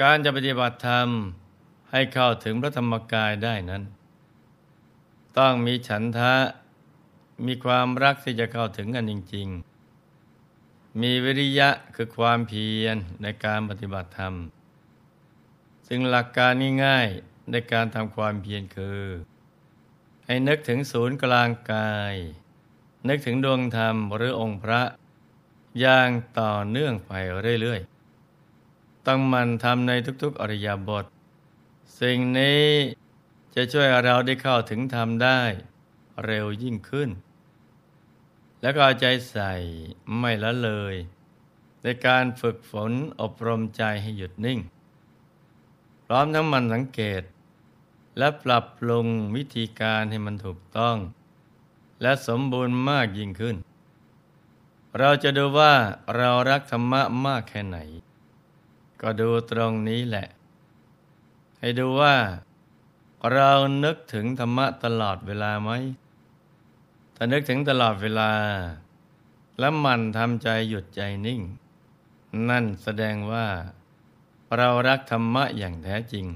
การจะปฏิบัติธรรมให้เข้าถึงพระธรรมกายได้นั้น ต้องมีฉันทะมีความรักที่จะเข้าถึงกันจริง ๆ มีวิริยะคือความเพียรในการปฏิบัติธรรม ซึ่งหลักการง่ายๆในการทำความเพียรคือ ให้นึกถึงศูนย์กลางกาย นึกถึงดวงธรรมหรือองค์พระอย่างต่อเนื่องไปเรื่อยๆ ต้องมันทำในทุกๆอริยบท สิ่งนี้จะช่วยเราได้เข้าถึงธรรมได้เร็วยิ่งขึ้น แล้วก็เอาใจใส่ไม่ละเลย ในการฝึกฝนอบรมใจให้หยุดนิ่ง พร้อมทั้งมันสังเกต และปรับปรุงวิธีการให้มันถูกต้อง และสมบูรณ์มากยิ่งขึ้น เราจะดูว่าเรารักธรรมะมากแค่ไหน ก็ดูตรงนี้แหละ ให้ดูว่า เรานึกถึงธรรมะตลอดเวลาไหมถ้านึกถึงตลอดเวลา แล้วมันทำใจหยุดใจนิ่ง นั่นแสดงว่า เรารักธรรมะอย่างแท้จริง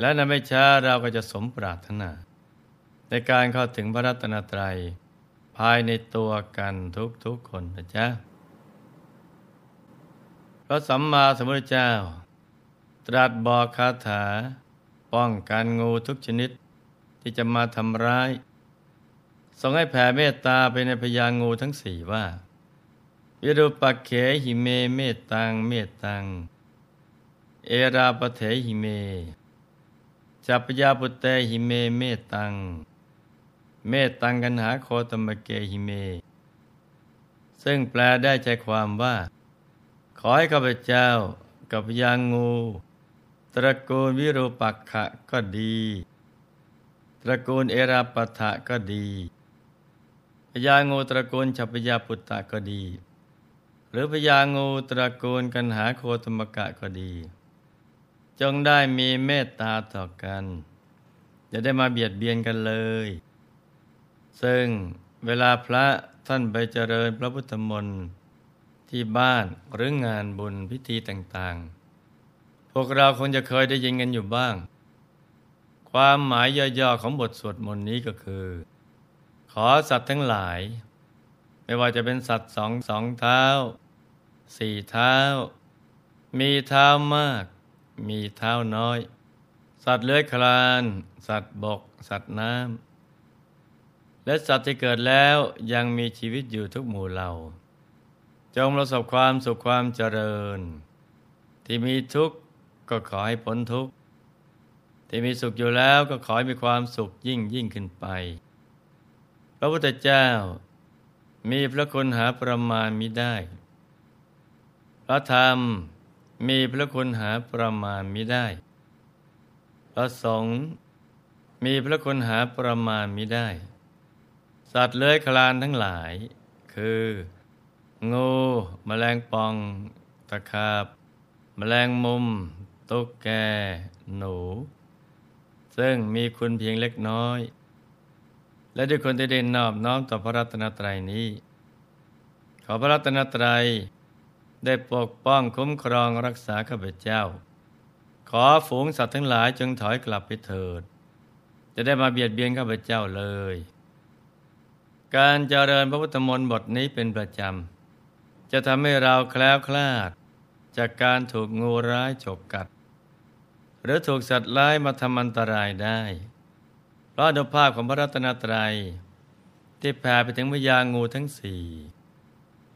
และในไม่ช้าเราก็จะสมปรารถนา ในการเข้าถึงพระรัตนตรัย ภายในตัวกันทุกๆคนนะจ๊ะ พระสัมมาสัมพุทธเจ้า ตรัสบอกคาถา ป้องกันงูทุกชนิดที่จะมาทำร้ายทรงให้แผ่เมตตาไปในพยางูทั้งสี่ว่าวิรูปักเขหิเมเมตตังเมตตัง เอราปเถหิเมฉัพยาปุตเตหิเมเมตตัง เมตตังกัณหาโคตมเกหิเม ซึ่งแปลได้ใจความว่า ขอให้ข้าพเจ้ากับพญางู ตระกูลวิรูปักขะก็ดี ตระกูลเอราปทะก็ดีพญางูตระกูลฉัพยาปุตตะก็ดี หรือพญางูตระกูลกันหาโคตมกะก็ดี จงได้มีเมตตาต่อกันจะได้มาเบียดเบียนกันเลย ซึ่งเวลาพระท่านไปเจริญพระพุทธมนต์ ที่บ้านหรืองานบุญพิธีต่างๆ พวกเราคงจะเคยได้ยินกันอยู่บ้าง ความหมายย่อๆของบทสวดมนต์นี้ก็คือ ขอสัตว์ทั้งหลาย ไม่ว่าจะเป็นสัตว์สองสองเท้า สี่เท้า มีเท้ามาก มีเท้าน้อย สัตว์เลื้อยคลาน สัตว์บก สัตว์น้ำและสัตว์ที่เกิดแล้วยังมีชีวิตอยู่ทุกหมู่เหล่า จงประสบความสุขความเจริญ ที่มีทุกข์ก็ขอให้พ้นทุกข์ที่มีสุขอยู่แล้วก็ขอให้มีความสุขยิ่งยิ่งขึ้นไป พระพุทธเจ้ามีพระคุณหาประมาณมิได้ พระธรรมมีพระคุณหาประมาณมิได้ พระสงฆ์มีพระคุณหาประมาณมิได้ สัตว์เลื้อยคลานทั้งหลาย คือ งูมแมลงปอง ตะขาบมแมลงมุม ตุ๊กแก หนู ซึ่งมีคุณเพียงเล็กน้อย และด้วยคนที่ได้นอบน้อมต่อพระรัตนตรัยนี้ ขอพระรัตนตรัยได้ปกป้องคุ้มครองรักษาข้าพเจ้า ขอฝูงสัตว์ทั้งหลายจงถอยกลับไปเถิด จะได้มาเบียดเบียนข้าพเจ้าเลย การเจริญพระพุทธมนต์บทนี้เป็นประจำ จะทำให้เราแคล้วคลาด จากการถูกงูร้ายฉกกัด หรือถูกสัตว์ร้ายมาทำอันตรายได้ เพราะอนุภาพของพระรัตนตรัย ที่แผ่ไปถึงพญางูทั้งสี่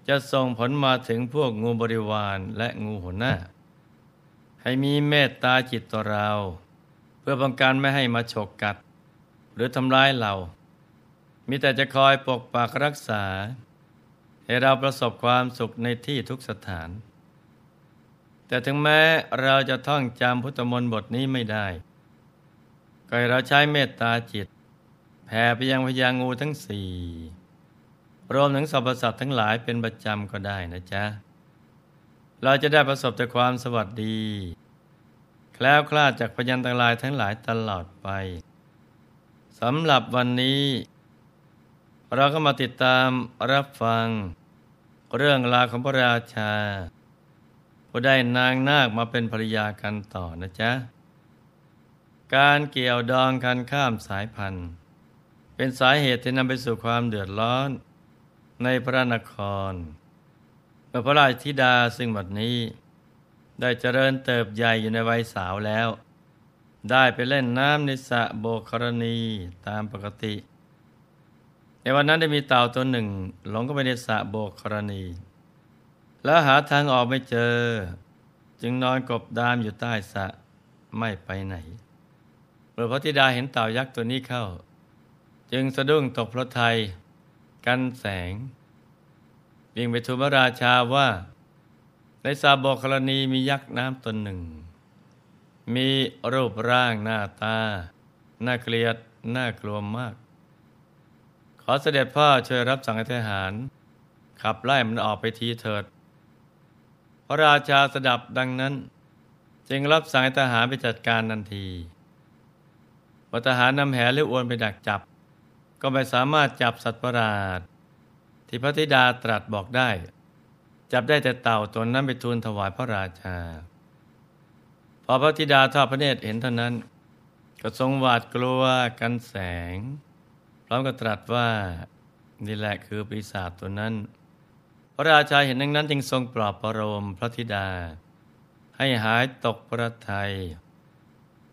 จะส่งผลมาถึงพวกงูบริวารและงูหัวหน้า ให้มีเมตตาจิตต่อเรา เพื่อป้องกันไม่ให้มาฉกกัด หรือทำร้ายเรา มีแต่จะคอยปกปักรักษา ให้เราประสบความสุขในที่ทุกสถาน แต่ถึงแม้เราจะท่องจำพุทธมนต์บทนี้ไม่ได้ ก็ให้เราใช้เมตตาจิต แผ่ไปยังพญางูทั้งสี่รวมถึงสรรพสัตว์ทั้งหลายเป็นประจำก็ได้นะจ๊ะ เราจะได้ประสบแต่ความสวัสดี แคล้วคลาดจากพยันตรายทั้งหลายตลอดไปสำหรับวันนี้ เราก็มาติดตามรับฟัง เรื่องราวของพระราชาผู้ได้นางนาคมาเป็นภรรยากันต่อนะจ๊ะ การเกี่ยวดองกันข้ามสายพันธุ์ เป็นสาเหตุที่นำไปสู่ความเดือดร้อน ในพระนครเมื่อพระราชธิดาซึ่งบัดนี้ ได้เจริญเติบใหญ่อยู่ในวัยสาวแล้ว ได้ไปเล่นน้ำในสระโบกรณีตามปกติ ในวันนั้นได้มีเต่าตัวหนึ่งหลงเข้าไปในสระโบกรณี แล้วหาทางออกไม่เจอ จึงนอนกบดามอยู่ใต้สระไม่ไปไหนเมื่อพระธิดาเห็นเต่ายักษ์ตัวนี้เข้า จึงสะดุ้งตกพระทัยกันแสงวิ่งไปทูลพระราชาว่า ในสาบอกรณีมียักษ์น้ำตนหนึ่ง มีรูปร่างหน้าตา น่าเกลียด น่ากลัวมาก เสด็จพ่อช่วยรับสั่งให้ทหารขับไล่มันออกไปทีเถิด พระราชาสดับดังนั้น จึงรับสั่งให้ทหารไปจัดการทันทีพทหารนำแหหรืออวนไปดักจับ ก็ไม่สามารถจับสัตว์ประหลาดที่พระธิดาตรัสบอกได้ จับได้แต่เต่าตนนั้นไปทูลถวายพระราชา พอพระธิดาทอดพระเนตรเห็นเท่านั้น ก็ทรงหวาดกลัวกันแสง ร้อมกับตรัสว่านี่แหละคือปีศาจตัวนั้น พระราชาเห็นดังนั้นจึงทรงปลอบประโลมพระธิดา ให้หายตกพระทัย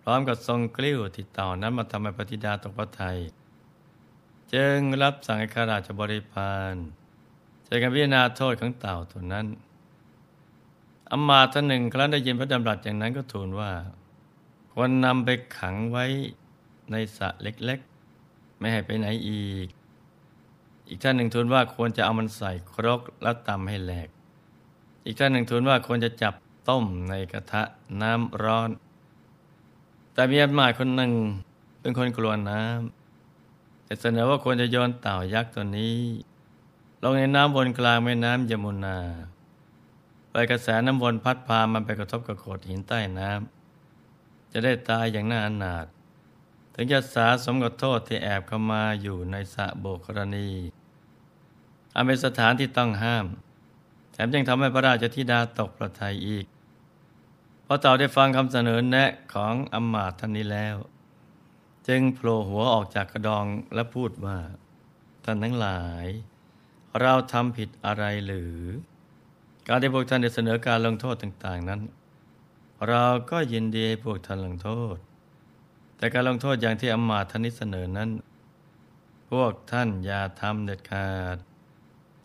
พร้อมกับทรงกลิ้วติดต่อนั้นมาทำให้พระธิดาตกพระทัยจึงรับสั่งให้ข้าราชบริพารใจกันพิจารณาโทษของเต่าตัวนั้นอมาท่านหนึ่งครั้นได้ยินพระดำรัสอย่างนั้นก็ทูลว่าควรนำไปขังไว้ในสระเล็ก ไม่ให้ไปไหนอีก อีกท่านหนึ่งทูลว่าควรจะเอามันใส่ครกแล้วตำให้แหลก อีกท่านหนึ่งทูลว่าควรจะจับต้มในกระทะน้ำร้อน แต่มีอามาคนหนึ่งเป็นคนกลัวน้ำแต่เสนอว่าควรจะโยนเต่ายักษ์ตัวนี้ ลงในน้ำบนกลางแม่น้ำยมุนาไปกระแสน้ำวนพัดพามันไปกระทบกับโขดหินใต้น้ำจะได้ตายอย่างน่าอนาถ ถึงจะสาสมกับโทษที่แอบเข้ามาอยู่ในสะโบกรณีอันเป็นสถานที่ต้องห้าม แถมยังทำให้พระราชธิดาตกประทัยอีกพอเต่าได้ฟังคำเสนอแนะของอมมาตท่านนี้แล้ว จึงโผล่หัวออกจากกระดองและพูดว่า ท่านทั้งหลาย เราทำผิดอะไรหรือ การที่พวกท่านได้เสนอการลงโทษต่าง ๆนั้น เราก็ยินดีให้พวกท่านลงโทษ แต่การลงโทษอย่างที่อมาท่านนี้เสนอนั้น พวกท่านอย่าทำเด็ดขาด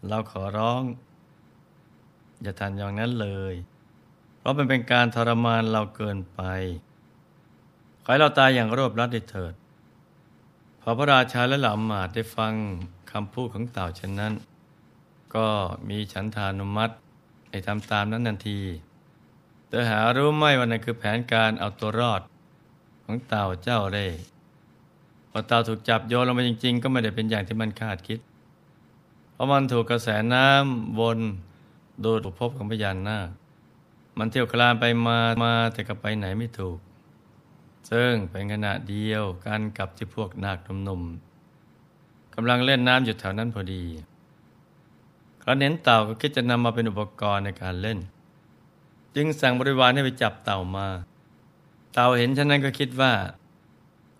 เราขอร้อง อย่าทำอย่างนั้นเลย เพราะมันเป็นการทรมานเราเกินไป ขอให้เราตายอย่างรวบรัดได้เถิด พอพระราชาและเหล่ามาดได้ฟังคำพูดของเต่าเช่นนั้น ก็มีฉันทานุมัติให้ทำตามนั้นทันที แต่หารู้ไหมว่านั่นคือแผนการเอาตัวรอด ของเต่าเจ้าเร่พอเต่าถูกจับโยนลงไปจริง ๆ ก็ไม่ได้เป็นอย่างที่มันคาดคิด เพราะมันถูกกระแสน้ำวนโดูดพบของพยานนาคมันเที่ยวคลานไปมามาแต่ก็ไปไหนไม่ถูก ซึ่งเป็นขณะเดียวกันกับที่พวกนาคหนุ่มๆกำลังเล่นน้ำอยู่แถวนั้นพอดีครั้นเห็นเต่าก็คิดจะนำมาเป็นอุปกรณ์ในการเล่น จึงสั่งบริวารให้ไปจับเต่ามา เต่าเห็นฉะนั้นก็คิดว่า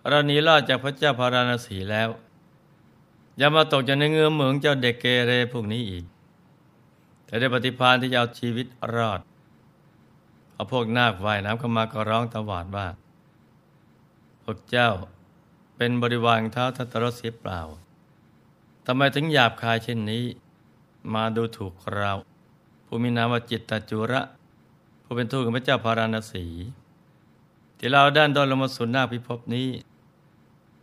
เราหนีรอดจากพระเจ้าพาราณสีแล้ว อย่ามาตกจากในเงื้อเหมืองเจ้าเด็กเกเรพวกนี้อีกแต่ได้ปฏิพานที่จะเอาชีวิตรอดเอาพวกนาคว่ายน้ำเข้ามาก็ร้องตะวาดว่า พวกเจ้าเป็นบริวารเท้าทัตรสีเปล่าทำไมถึงหยาบคายเช่นนี้ มาดูถูกเรา ผู้มีนามว่าจิตตจุระ ผู้เป็นทูตของพระเจ้าพาราณสี ที่เราด้านดอนลงมาสุนหน้าพิภพนี้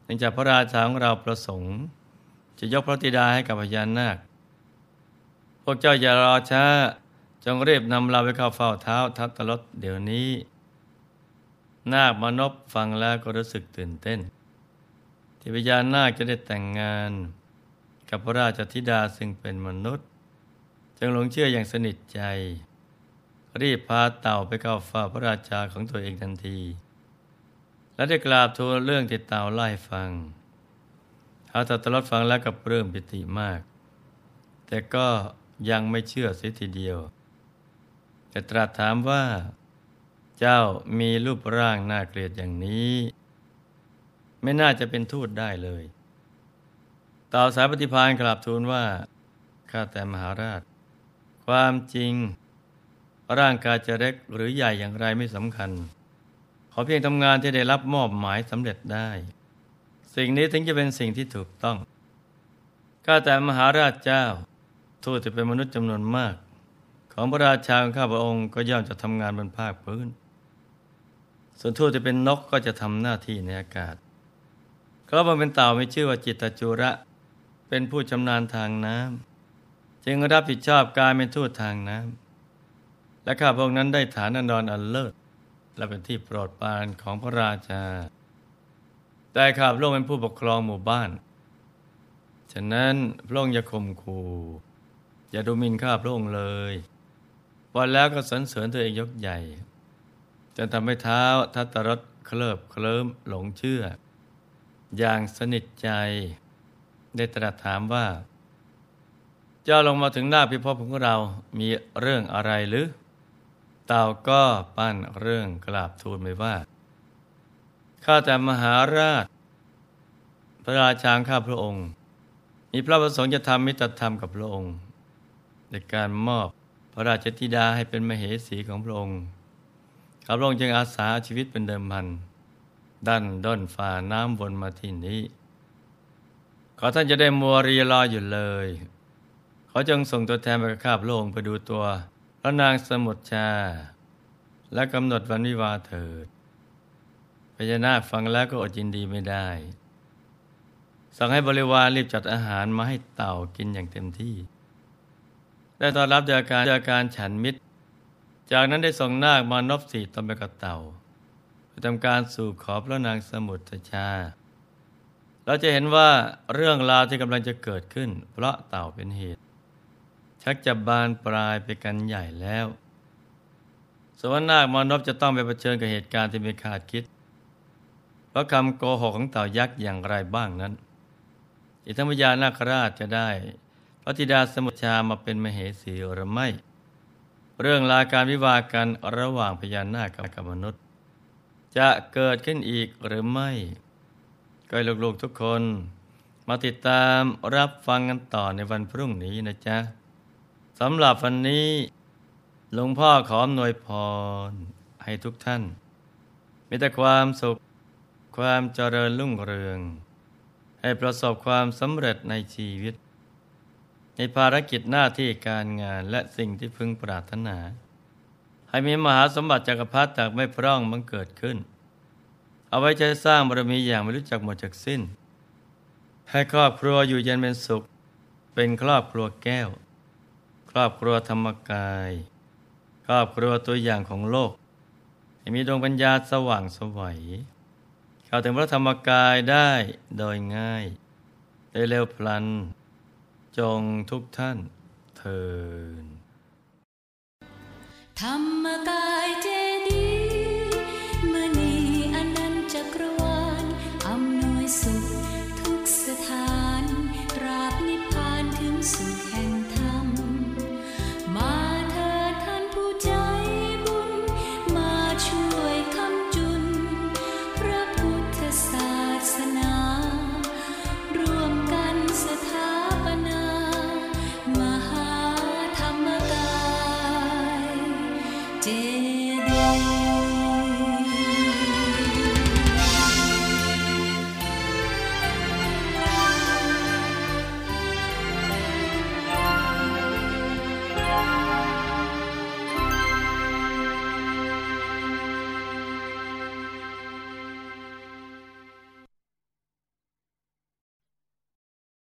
เนื่องจากพระราชาของเราประสงค์ จะยกพระธิดาให้กับพญานาค พวกเจ้าอย่ารอช้าจงรีบนำเราไปเข้าเฝ้าเท้าทัตตรถเดี๋ยวนี้ นาคมนพฟังแล้วก็รู้สึกตื่นเต้น ที่พญานาคจะได้แต่งงาน กับพระราชธิดาซึ่งเป็นมนุษย์ จึงหลงเชื่ออย่างสนิทใจ รีบพาเต่าไปเข้าฝ้าพระราชาของตัวเองทันที และได้กราบทูลเรื่องที่เต่าไล่ฟังท้าวทัตตรถฟังแล้วกับเริ่มปิติมาก แต่ก็ยังไม่เชื่อเสียทีเดียว แต่ตรัสถามว่า เจ้ามีรูปร่างน่าเกลียดอย่างนี้ ไม่น่าจะเป็นทูตได้เลยต่าสายปฏิพานกราบทูลว่า ข้าแต่มหาราช ความจริง ร่างกายจะเล็กหรือใหญ่อย่างไรไม่สำคัญ ขอเพียงทำงานที่ได้รับมอบหมายสำเร็จได้ สิ่งนี้ถึงจะเป็นสิ่งที่ถูกต้องข้าแต่มหาราชเจ้า ทูตจะเป็นมนุษย์จำนวนมาก ของพระราชาของข้าพระองค์ก็ย่อมจะทำงานบนภาคพื้น ส่วนทูตจะเป็นนกก็จะทำหน้าที่ในอากาศเพราะมันเป็นเต่าไม่ชื่อว่าจิตตจุระ เป็นผู้ชำนาญทางน้ำจึงรับผิดชอบการเป็นทูตทางน้ำ และข้าพระองค์นั้นได้ฐานันดรอันเลิศ และเป็นที่โปรดปรานของพระราชา แต่ข้าพระองค์เป็นผู้ปกครองหมู่บ้าน ฉะนั้นพระองค์อย่าข่มขู่อย่าดูหมิ่นข้าพระองค์เลยวันแล้วก็สรรเสริญตัวเองยกใหญ่จนทำให้เท้าทัตตรถเคลิบเคลิ้มหลงเชื่อ อย่างสนิทใจ ได้ตรัสถามว่า เจ้าลงมาถึงหน้าพิภพของเรามีเรื่องอะไรหรือ เต่าก็ปั้นเรื่องกราบทูลไปว่าข้าแต่มหาราช พระราชาข้าพระองค์ มีพระประสงค์จะทำมิตรธรรมกับพระองค์ในการมอบพระราชธิดาให้เป็นมเหสีของพระองค์ข้าพระองค์จึงอาสาชีวิตเป็นเดิมพันดันด้นฝ่าน้ำวนมาที่นี้ ขอท่านจะได้มัวรีรออยู่เลย ขอจงส่งตัวแทนไปข้าพระองค์ไปดูตัว พระนางสมุทชา และกำหนดวันวิวาเถิดพญานาคฟังแล้วก็อดยินดีไม่ได้ สั่งให้บริวารรีบจัดอาหารมาให้เต่ากินอย่างเต็มที่ ได้ตอนรับจากการจากการฉันมิตร จากนั้นได้ส่งนาคมานพสีตนไปกับเต่าไปทำการสู่ขอพระนางสมุทรชา เราจะเห็นว่าเรื่องราวที่กำลังจะเกิดขึ้น เพราะเต่าเป็นเหตุ ชักจะบานปลายไปกันใหญ่แล้ว สวรรนาคมานพจะต้องไปเผชิญกับเหตุการณ์ที่ไม่คาดคิด เพราะคำโกหกของเต่ายักษ์อย่างไรบ้างนั้นอิทธมยานาคราชจะได้พระธิดาสมุชามาเป็นมเหสีหรือไม่ เรื่องลาการวิวากันระหว่างพญานาคกับมนุษย์ จะเกิดขึ้นอีกหรือไม่ก็ลูกๆทุกคน มาติดตามรับฟังกันต่อในวันพรุ่งนี้นะจ๊ะ สำหรับวันนี้หลวงพ่อขออำนวยพรให้ทุกท่าน มีแต่ความสุข ความเจริญรุ่งเรือง ให้ประสบความสำเร็จในชีวิต ในภารกิจหน้าที่การงานและสิ่งที่พึงปรารถนา ให้มีมหาสมบัติจักรพรรดิจากไม่พร่องมันเกิดขึ้น เอาไว้ใช้สร้างบารมีอย่างไม่รู้จักหมดจากสิ้น ให้ครอบครัวอยู่เย็นเป็นสุข เป็นครอบครัวแก้ว ครอบครัวธรรมกาย ครอบครัวตัวอย่างของโลกให้มีดวงปัญญาสว่างสวัยเข้าถึงพระธรรมกายได้โดยง่าย ได้เร็วพลัน จงทุกท่านเทินธรรมกายเจ